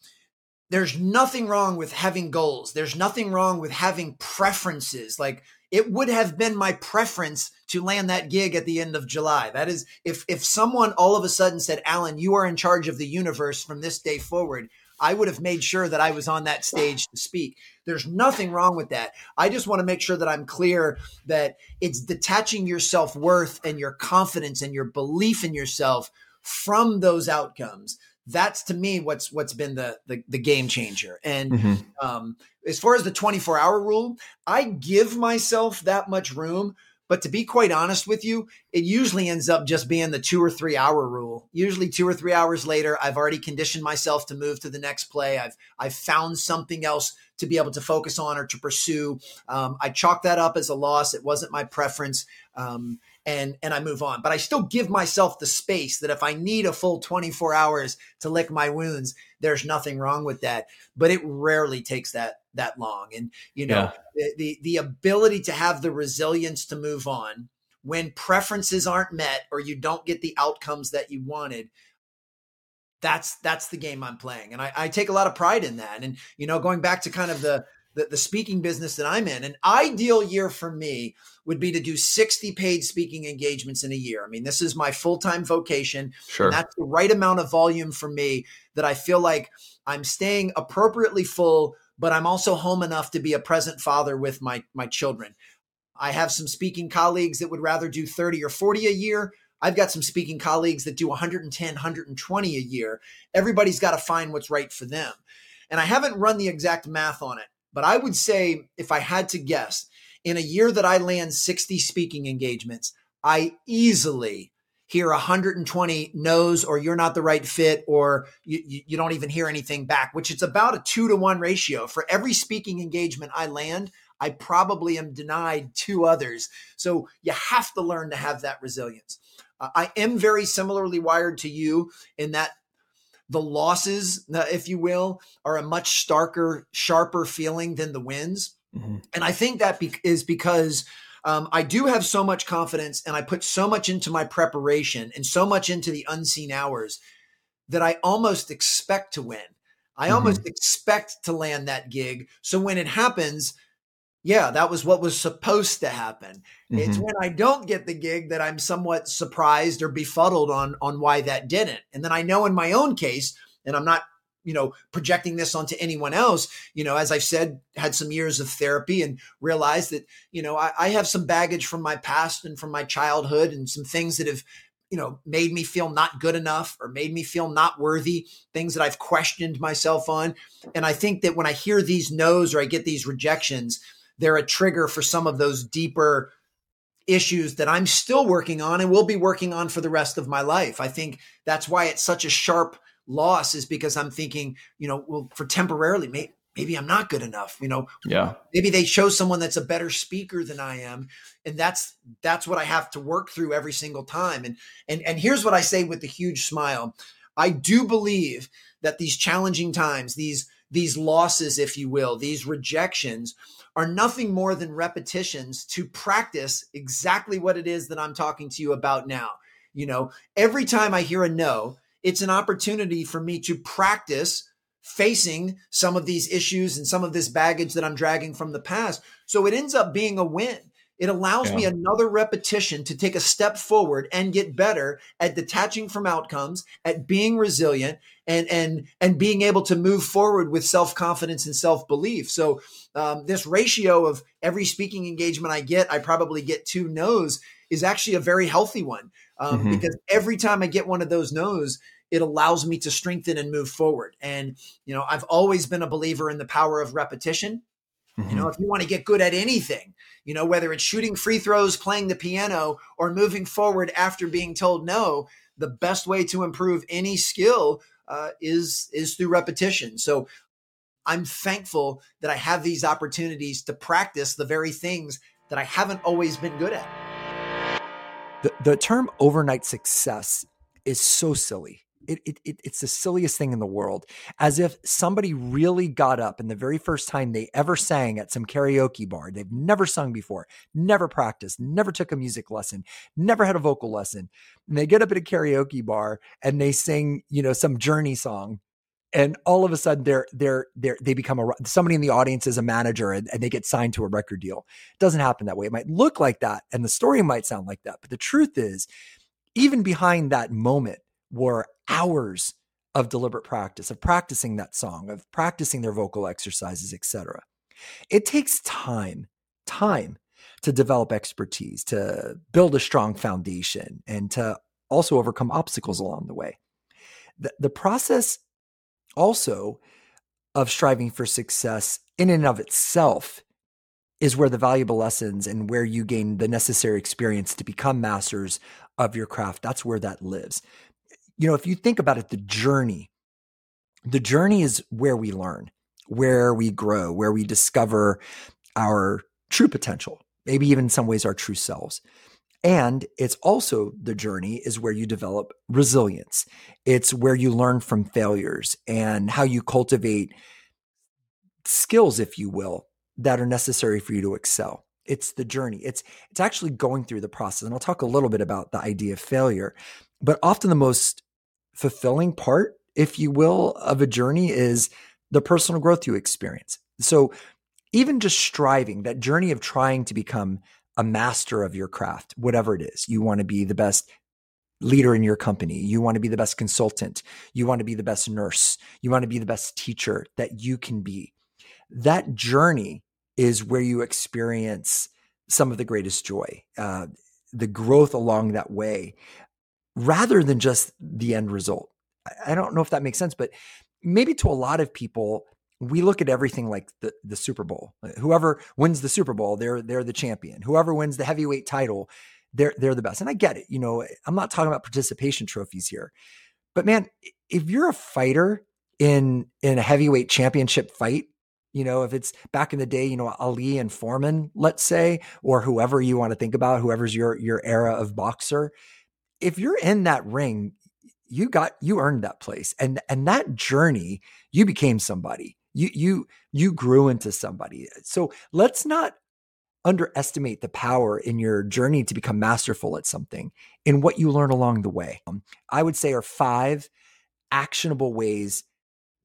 there's nothing wrong with having goals. There's nothing wrong with having preferences. Like it would have been my preference to land that gig at the end of July. That is, if if someone all of a sudden said, "Alan, you are in charge of the universe from this day forward," I would have made sure that I was on that stage to speak. There's nothing wrong with that. I just want to make sure that I'm clear that it's detaching your self worth and your confidence and your belief in yourself from those outcomes that's to me what's what's been the the, the game changer. And mm-hmm. um, as far as the 24 hour rule, I give myself that much room. But to be quite honest with you, it usually ends up just being the two or three hour rule. Usually two or three hours later, I've already conditioned myself to move to the next play. I've I've found something else to be able to focus on or to pursue. Um, I chalk that up as a loss. It wasn't my preference. Um, and and I move on. But I still give myself the space that if I need a full 24 hours to lick my wounds, there's nothing wrong with that. But it rarely takes that that long. And you know, yeah. the, the the ability to have the resilience to move on when preferences aren't met or you don't get the outcomes that you wanted that's that's the game I'm playing, and I, I, take a lot of pride in that. And you know, going back to kind of the the, the speaking business that I'm in. An ideal year for me would be to do 60 paid speaking engagements in a year. I mean, this is my full time vocation. Sure. that's the right amount of volume for me that I feel like I'm staying appropriately full, but I'm also home enough to be a present father with my, my children. I have some speaking colleagues that would rather do 30 or 40 a year. I've got some speaking colleagues that do 110, 120 a year. Everybody's got to find what's right for them. And I haven't run the exact math on it, but I would say, if I had to guess, in a year that I land 60 speaking engagements, I easily hear 120 no's or you're not the right fit or you, you don't even hear anything back, which it's about a two to one ratio. For every speaking engagement I land, I probably am denied two others. So you have to learn to have that resilience. Uh, I am very similarly wired to you in that the losses, uh, if you will, are a much starker, sharper feeling than the wins. Mm-hmm. And I think that be- is because um, I do have so much confidence and I put so much into my preparation and so much into the unseen hours that I almost expect to win. I mm-hmm. almost expect to land that gig. So when it happens, yeah, that was what was supposed to happen. Mm-hmm. It's when I don't get the gig that I'm somewhat surprised or befuddled on on why that didn't. And then I know in my own case, and I'm not, you know, projecting this onto anyone else, you know, as I've said, had some years of therapy and realized that, you know, I, I have some baggage from my past and from my childhood and some things that have you know, made me feel not good enough or made me feel not worthy, things that I've questioned myself on. And I think that when I hear these no's or I get these rejections, they're a trigger for some of those deeper issues that I'm still working on and will be working on for the rest of my life. I think that's why it's such a sharp loss is because I'm thinking, you know, well, for temporarily, maybe, maybe I'm not good enough. You know, yeah. Maybe they show someone that's a better speaker than I am, and that's that's what I have to work through every single time. And and and here's what I say with the huge smile: I do believe that these challenging times, these these losses, if you will, these rejections are nothing more than repetitions to practice exactly what it is that I'm talking to you about now. You know, every time I hear a no, it's an opportunity for me to practice facing some of these issues and some of this baggage that I'm dragging from the past. So it ends up being a win. It allows yeah. me another repetition to take a step forward and get better at detaching from outcomes, at being resilient, and and and being able to move forward with self confidence and self belief. So um, this ratio of every speaking engagement I get, I probably get two no's is actually a very healthy one um, mm-hmm. because every time I get one of those no's, it allows me to strengthen and move forward. And you know, I've always been a believer in the power of repetition. Mm-hmm. You know, if you want to get good at anything, you know, whether it's shooting free throws, playing the piano, or moving forward after being told no, the best way to improve any skill uh, is is through repetition. So I'm thankful that I have these opportunities to practice the very things that I haven't always been good at. The, the term overnight success is so silly. It, it, it, it's the silliest thing in the world. As if somebody really got up and the very first time they ever sang at some karaoke bar, they've never sung before, never practiced, never took a music lesson, never had a vocal lesson. And they get up at a karaoke bar and they sing, you know, some journey song and all of a sudden they're they're they're they become a somebody in the audience is a manager and, and, they get signed to a record deal. It doesn't happen that way. It might look like that and the story might sound like that but the truth is even behind that moment were hours of deliberate practice of practicing that song of practicing their vocal exercises etc it takes time time to develop expertise to build a strong foundation and to also overcome obstacles along the way. The, the process also of striving for success in and of itself is where the valuable lessons and where you gain the necessary experience to become masters of your craft that's where that lives. You know if you think about it the journey the journey is where we learn where we grow where we discover our true potential maybe even in some ways our true selves and it's also the journey is where you develop resilience. It's where you learn from failures and how you cultivate skills, if you will, that are necessary for you to excel. It's the journey. It's it's actually going through the process. And I'll talk a little bit about the idea of failure. But often the most fulfilling part, if you will, of a journey is the personal growth you experience. So even just striving, that journey of trying to become a master of your craft, whatever it is. You want to be the best leader in your company. You want to be the best consultant. You want to be the best nurse. You want to be the best teacher that you can be. That journey is where you experience some of the greatest joy, uh, the growth along that way, rather than just the end result. I don't know if that makes sense, but maybe to a lot of people, we look at everything like the, the Super Bowl. Uh, whoever wins the Super Bowl, they're they're the champion. Whoever wins the heavyweight title, they're they're the best. And I get it. You know, I'm not talking about participation trophies here. But man, if you're a fighter in in a heavyweight championship fight, you know, if it's back in the day, you know, Ali and Foreman, let's say, or whoever you want to think about, whoever's your your era of boxer, if you're in that ring, you got you earned that place. And and that journey, you became somebody you you you grew into somebody. So let's not underestimate the power in your journey to become masterful at something in what you learn along the way. Um, I would say are five actionable ways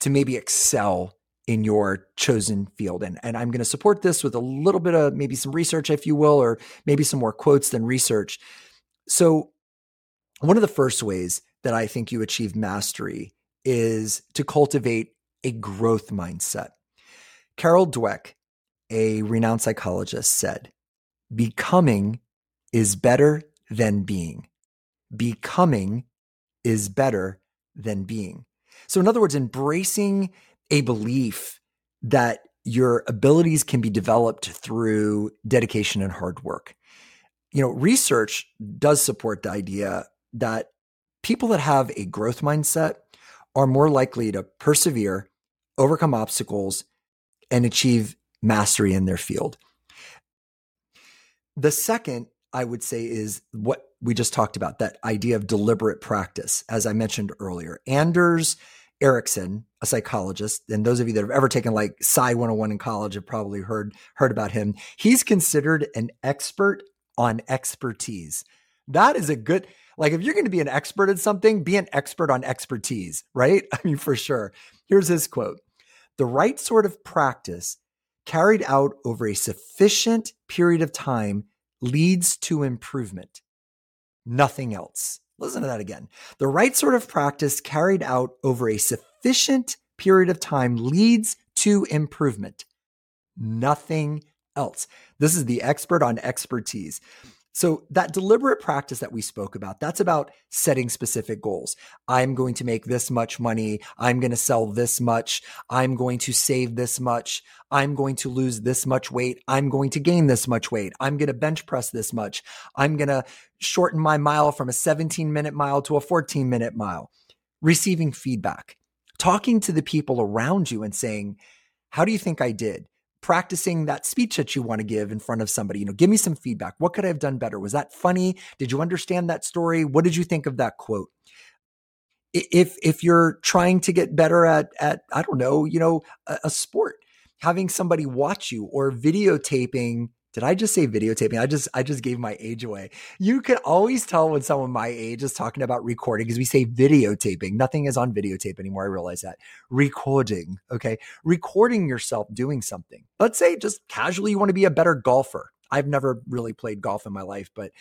to maybe excel in your chosen field. And, and I'm going to support this with a little bit of maybe some research, if you will, or maybe some more quotes than research. So, one of the first ways that I think you achieve mastery is to cultivate a growth mindset. Carol Dweck, a renowned psychologist, said, Becoming is better than being. Becoming is better than being. So, in other words, embracing a belief that your abilities can be developed through dedication and hard work. You know, research does support the idea that people that have a growth mindset are more likely to persevere overcome obstacles, and achieve mastery in their field. The second, I would say, is what we just talked about that idea of deliberate practice, as I mentioned earlier. Anders Ericsson, a psychologist, and those of you that have ever taken like Psy 101 in college have probably heard heard about him. He's considered an expert on expertise. That is a good like if you're going to be an expert at something, be an expert on expertise, right? I mean for sure. Here's his quote The right sort of practice carried out over a sufficient period of time leads to improvement, nothing else. Listen to that again. The right sort of practice carried out over a sufficient period of time leads to improvement, nothing else. This is the expert on expertise. So that deliberate practice that we spoke about, that's about setting specific goals. I'm going to make this much money. I'm going to sell this much. I'm going to save this much. I'm going to lose this much weight. I'm going to gain this much weight. I'm going to bench press this much. I'm going to shorten my mile from a 17 minute mile to a 14 minute mile. Receiving feedback, talking to the people around you and saying, how do you think I did? Practicing that speech that you want to give in front of somebody. You know, give me some feedback. What could I have done better? Was that funny? Did you understand that story? What did you think of that quote? If if you're trying to get better at at I don't know, you know, a, a sport, having somebody watch you or videotaping did I just say videotaping? I just I just gave my age away. You can always tell when someone my age is talking about recording because we say videotaping. Nothing is on videotape anymore. I realize that. Recording, okay? Recording yourself doing something. Let's say just casually you want to be a better golfer. I've never really played golf in my life, but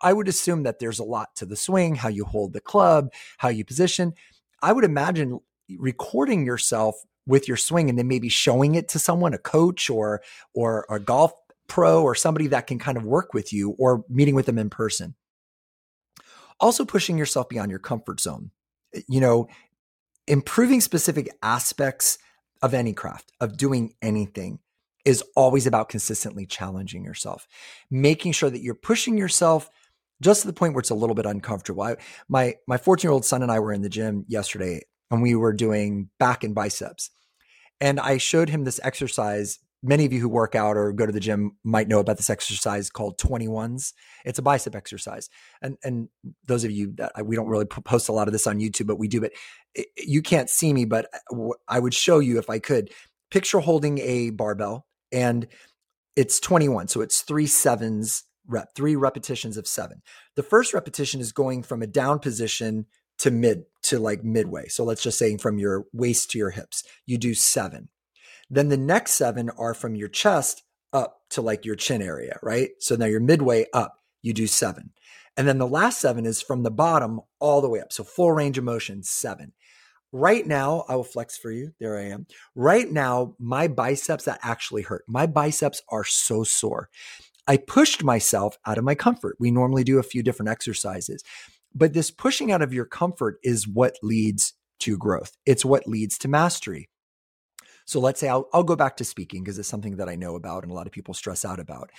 I would assume that there's a lot to the swing, how you hold the club, how you position. I would imagine recording yourself with your swing and then maybe showing it to someone, a coach or or a golf pro or somebody that can kind of work with you or meeting with them in person. Also, pushing yourself beyond your comfort zone. Eh, you know, improving specific aspects of any craft, of doing anything, is always about consistently challenging yourself, making sure that you're pushing yourself just to the point where it's a little bit uncomfortable. I, my my 14 year old son and I were in the gym yesterday, and we were doing back and biceps, and I showed him this exercise many of you who work out or go to the gym might know about this exercise called 21s. It's a bicep exercise. And and those of you that we don't really post a lot of this on YouTube, but we do but you can't see me, but uh, I would show you if I could. Picture holding a barbell and it's 21. So it's three sevens rep, three repetitions of 7. The first repetition is going from a down position to mid to like midway. So let's just say from your waist to your hips. You do 7 then the next seven are from your chest up to like your chin area, right? So now you're midway up, you do seven. And then the last seven is from the bottom all the way up. So full range of motion, seven. Right now, I will flex for you. There I am. Right now, my biceps that actually hurt. My biceps are so sore. I pushed myself out of my comfort. We normally do a few different exercises, but this pushing out of your comfort is what leads to growth. It's what leads to mastery. So let's say I'll, I'll go back to speaking because it's something that I know about and a lot of people stress out about.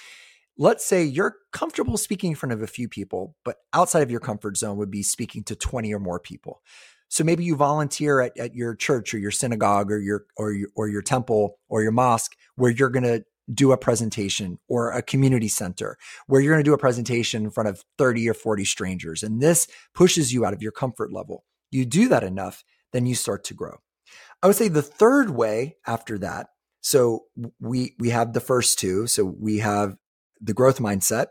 Let's say you're comfortable speaking in front of a few people, but outside of your comfort zone would be speaking to 20 or more people. So maybe you volunteer at, at your church or your synagogue or your or your or your temple or your mosque where you're going to do a presentation or a community center where you're going to do a presentation in front of 30 or 40 strangers and this pushes you out of your comfort level. You do that enough, then you start to grow. I would say the third way after that. So we we have the first two. So we have the growth mindset.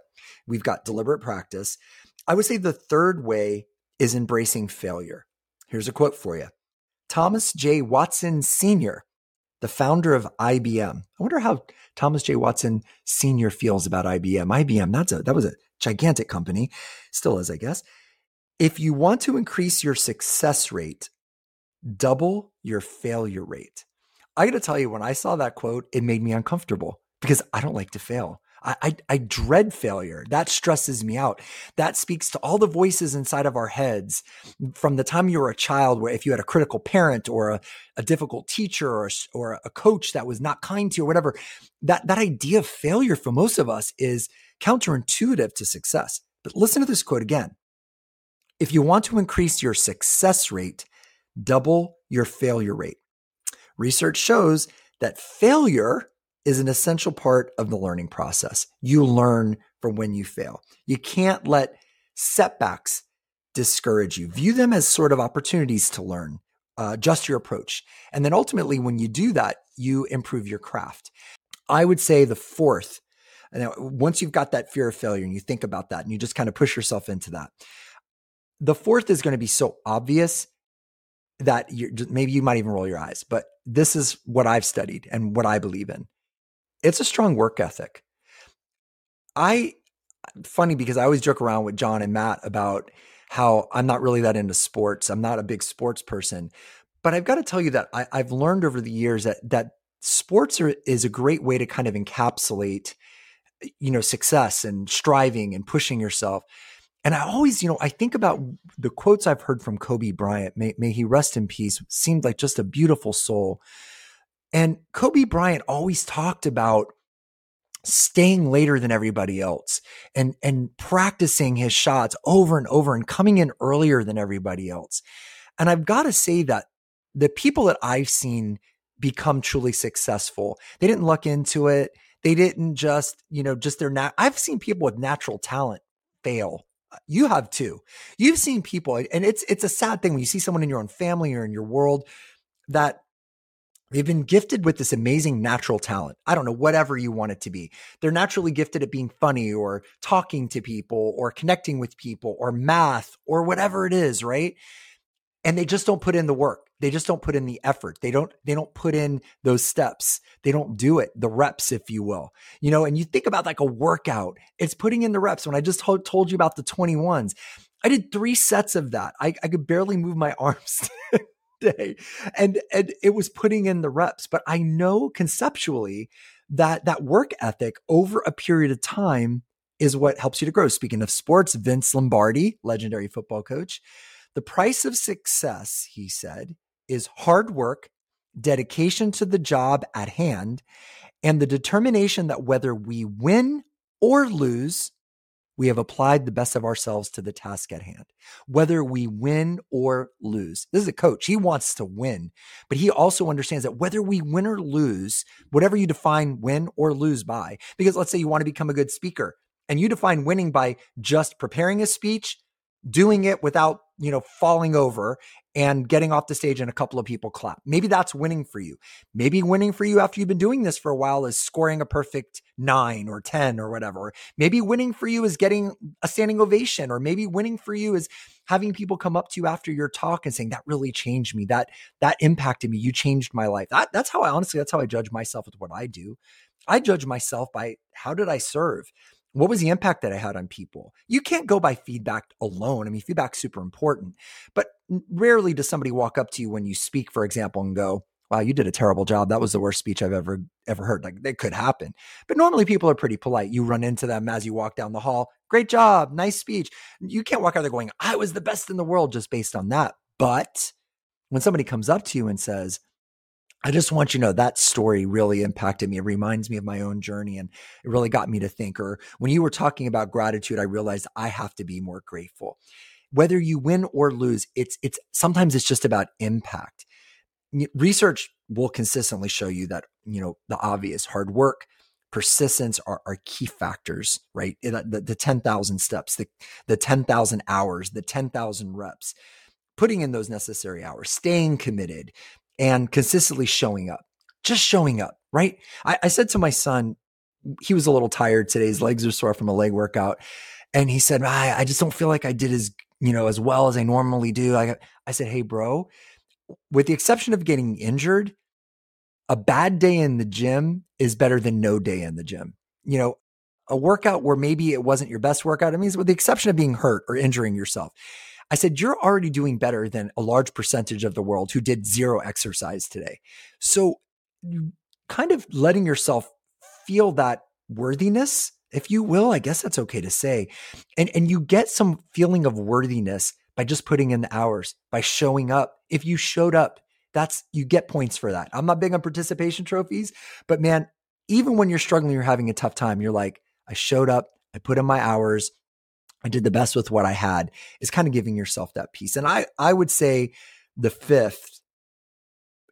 We've got deliberate practice. I would say the third way is embracing failure. Here's a quote for you. Thomas J. Watson Sr., the founder of IBM. I wonder how Thomas J. Watson Sr. feels about IBM. IBM, that's a, that was a gigantic company, still is, I guess. If you want to increase your success rate, double your failure rate. I got to tell you, when I saw that quote, it made me uncomfortable because I don't like to fail. I, I, I, dread failure. That stresses me out. That speaks to all the voices inside of our heads from the time you were a child, where if you had a critical parent or a, a difficult teacher or, or a coach that was not kind to you or whatever, that, that idea of failure for most of us is counterintuitive to success. But listen to this quote again. If you want to increase your success rate, double your failure rate. Research shows that failure is an essential part of the learning process. You learn from when you fail. You can't let setbacks discourage you. View them as sort of opportunities to learn. Uh, adjust your approach. And then ultimately, when you do that, you improve your craft. I would say the fourth, now, once you've got that fear of failure and you think about that and you just kind of push yourself into that, the fourth is going to be so obvious that you're, maybe you might even roll your eyes, but this is what I've studied and what I believe in. It's a strong work ethic. I funny because I always joke around with John and Matt about how I'm not really that into sports. I'm not a big sports person, but I've got to tell you that I, have learned over the years that that sports are, is a great way to kind of encapsulate, you know, success and striving and pushing yourself. And I always, you know, I think about the quotes I've heard from Kobe Bryant. May, may he rest in peace. Seemed like just a beautiful soul. And Kobe Bryant always talked about staying later than everybody else and and practicing his shots over and over and coming in earlier than everybody else. And I've got to say that the people that I've seen become truly successful. They didn't look into it. They didn't just, you know, just their nat- I've seen people with natural talent fail. You have too. You've seen people and it's it's a sad thing when you see someone in your own family or in your world that They've been gifted with this amazing natural talent. I don't know, whatever you want it to be. They're naturally gifted at being funny or talking to people or connecting with people or math or whatever it is, right? And they just don't put in the work. They just don't put in the effort. They don't they don't put in those steps. They don't do it, the reps if you will. You know, and you think about like a workout, it's putting in the reps. When I just told you about the 21s, I did 3 sets of that. I, I could barely move my arms day and and it was putting in the reps but i know conceptually that that work ethic over a period of time is what helps you to grow speaking of sports vince lombardi legendary football coach the price of success he said is hard work dedication to the job at hand and the determination that whether we win or lose we have applied the best of ourselves to the task at hand, whether we win or lose. This is a coach. He wants to win, but he also understands that whether we win or lose, whatever you define win or lose by, because let's say you want to become a good speaker and you define winning by just preparing a speech, doing it without, you know, falling over and getting off the stage and a couple of people clap. Maybe that's winning for you. Maybe winning for you after you've been doing this for a while is scoring a perfect nine or 10 or whatever. Maybe winning for you is getting a standing ovation, or maybe winning for you is having people come up to you after your talk and saying, that really changed me. That, that impacted me. You changed my life. That, that's how I honestly, that's how I judge myself with what I do. I judge myself by how did I serve? what was the impact that I had on people? You can't go by feedback alone. I mean, feedback's super important, but rarely does somebody walk up to you when you speak, for example, and go, wow, you did a terrible job. That was the worst speech I've ever, ever heard. Like that could happen. But normally people are pretty polite. You run into them as you walk down the hall. Great job. Nice speech. You can't walk out there going, I was the best in the world just based on that. But when somebody comes up to you and says, I just want you to know that story really impacted me. It reminds me of my own journey and it really got me to think. Or when you were talking about gratitude, I realized I have to be more grateful. Whether you win or lose, it's, it's sometimes it's just about impact. Research will consistently show you that, you know, the obvious hard work, persistence are, are key factors, right? The, the 10,000 steps, the, the 10,000 hours, the 10,000 reps putting in those necessary hours, staying committed, and consistently showing up, just showing up, right? I, I said to my son, he was a little tired today. His legs are sore from a leg workout. And he said, I, I just don't feel like I did as, you know, as well as I normally do. I, I said, Hey, bro, with the exception of getting injured, a bad day in the gym is better than no day in the gym. You know, a workout where maybe it wasn't your best workout. I mean, with the exception of being hurt or injuring yourself. I said, You're already doing better than a large percentage of the world who did zero exercise today. So, kind of letting yourself feel that worthiness, if you will, I guess that's okay to say. And, and you get some feeling of worthiness by just putting in the hours, by showing up. If you showed up, that's you get points for that. I'm not big on participation trophies, but man, even when you're struggling, you're having a tough time, you're like, I showed up, I put in my hours, I did the best with what I had is kind of giving yourself that peace. And I, I would say the fifth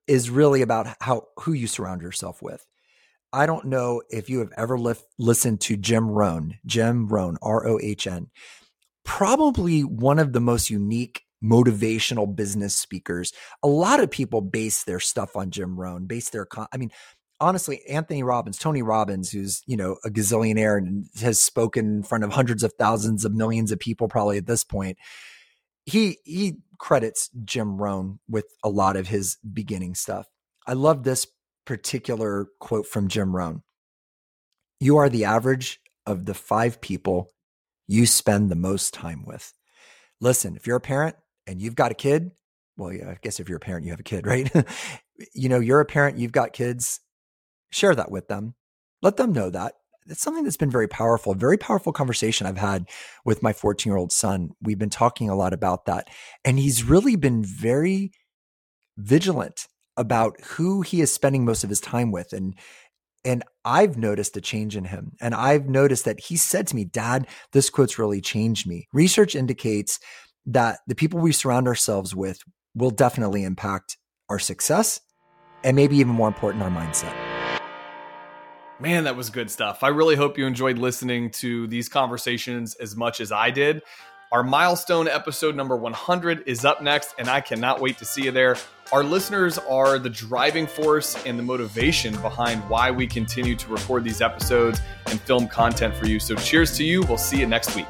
is really about how, who you surround yourself with. I don't know if you have ever li- listened to Jim Rohn, Jim Rohn, R O H N, probably one of the most unique motivational business speakers. A lot of people base their stuff on Jim Rohn, base their, con- I mean, honestly, Anthony Robbins, Tony Robbins, who's, you know, a gazillionaire and has spoken in front of hundreds of thousands of millions of people probably at this point. He he credits Jim Rohn with a lot of his beginning stuff. I love this particular quote from Jim Rohn. You are the average of the five people you spend the most time with. Listen, if you're a parent and you've got a kid, well, yeah, I guess if you're a parent, you have a kid, right? you know, you're a parent, you've got kids, share that with them. Let them know that. It's something that's been very powerful, very powerful conversation I've had with my 14 year old son. We've been talking a lot about that. And he's really been very vigilant about who he is spending most of his time with. And and I've noticed a change in him. And I've noticed that he said to me, Dad, this quote's really changed me. Research indicates that the people we surround ourselves with will definitely impact our success and maybe even more important, our mindset. Man, that was good stuff. I really hope you enjoyed listening to these conversations as much as I did. Our milestone episode number 100 is up next, and I cannot wait to see you there. Our listeners are the driving force and the motivation behind why we continue to record these episodes and film content for you. So, cheers to you. We'll see you next week.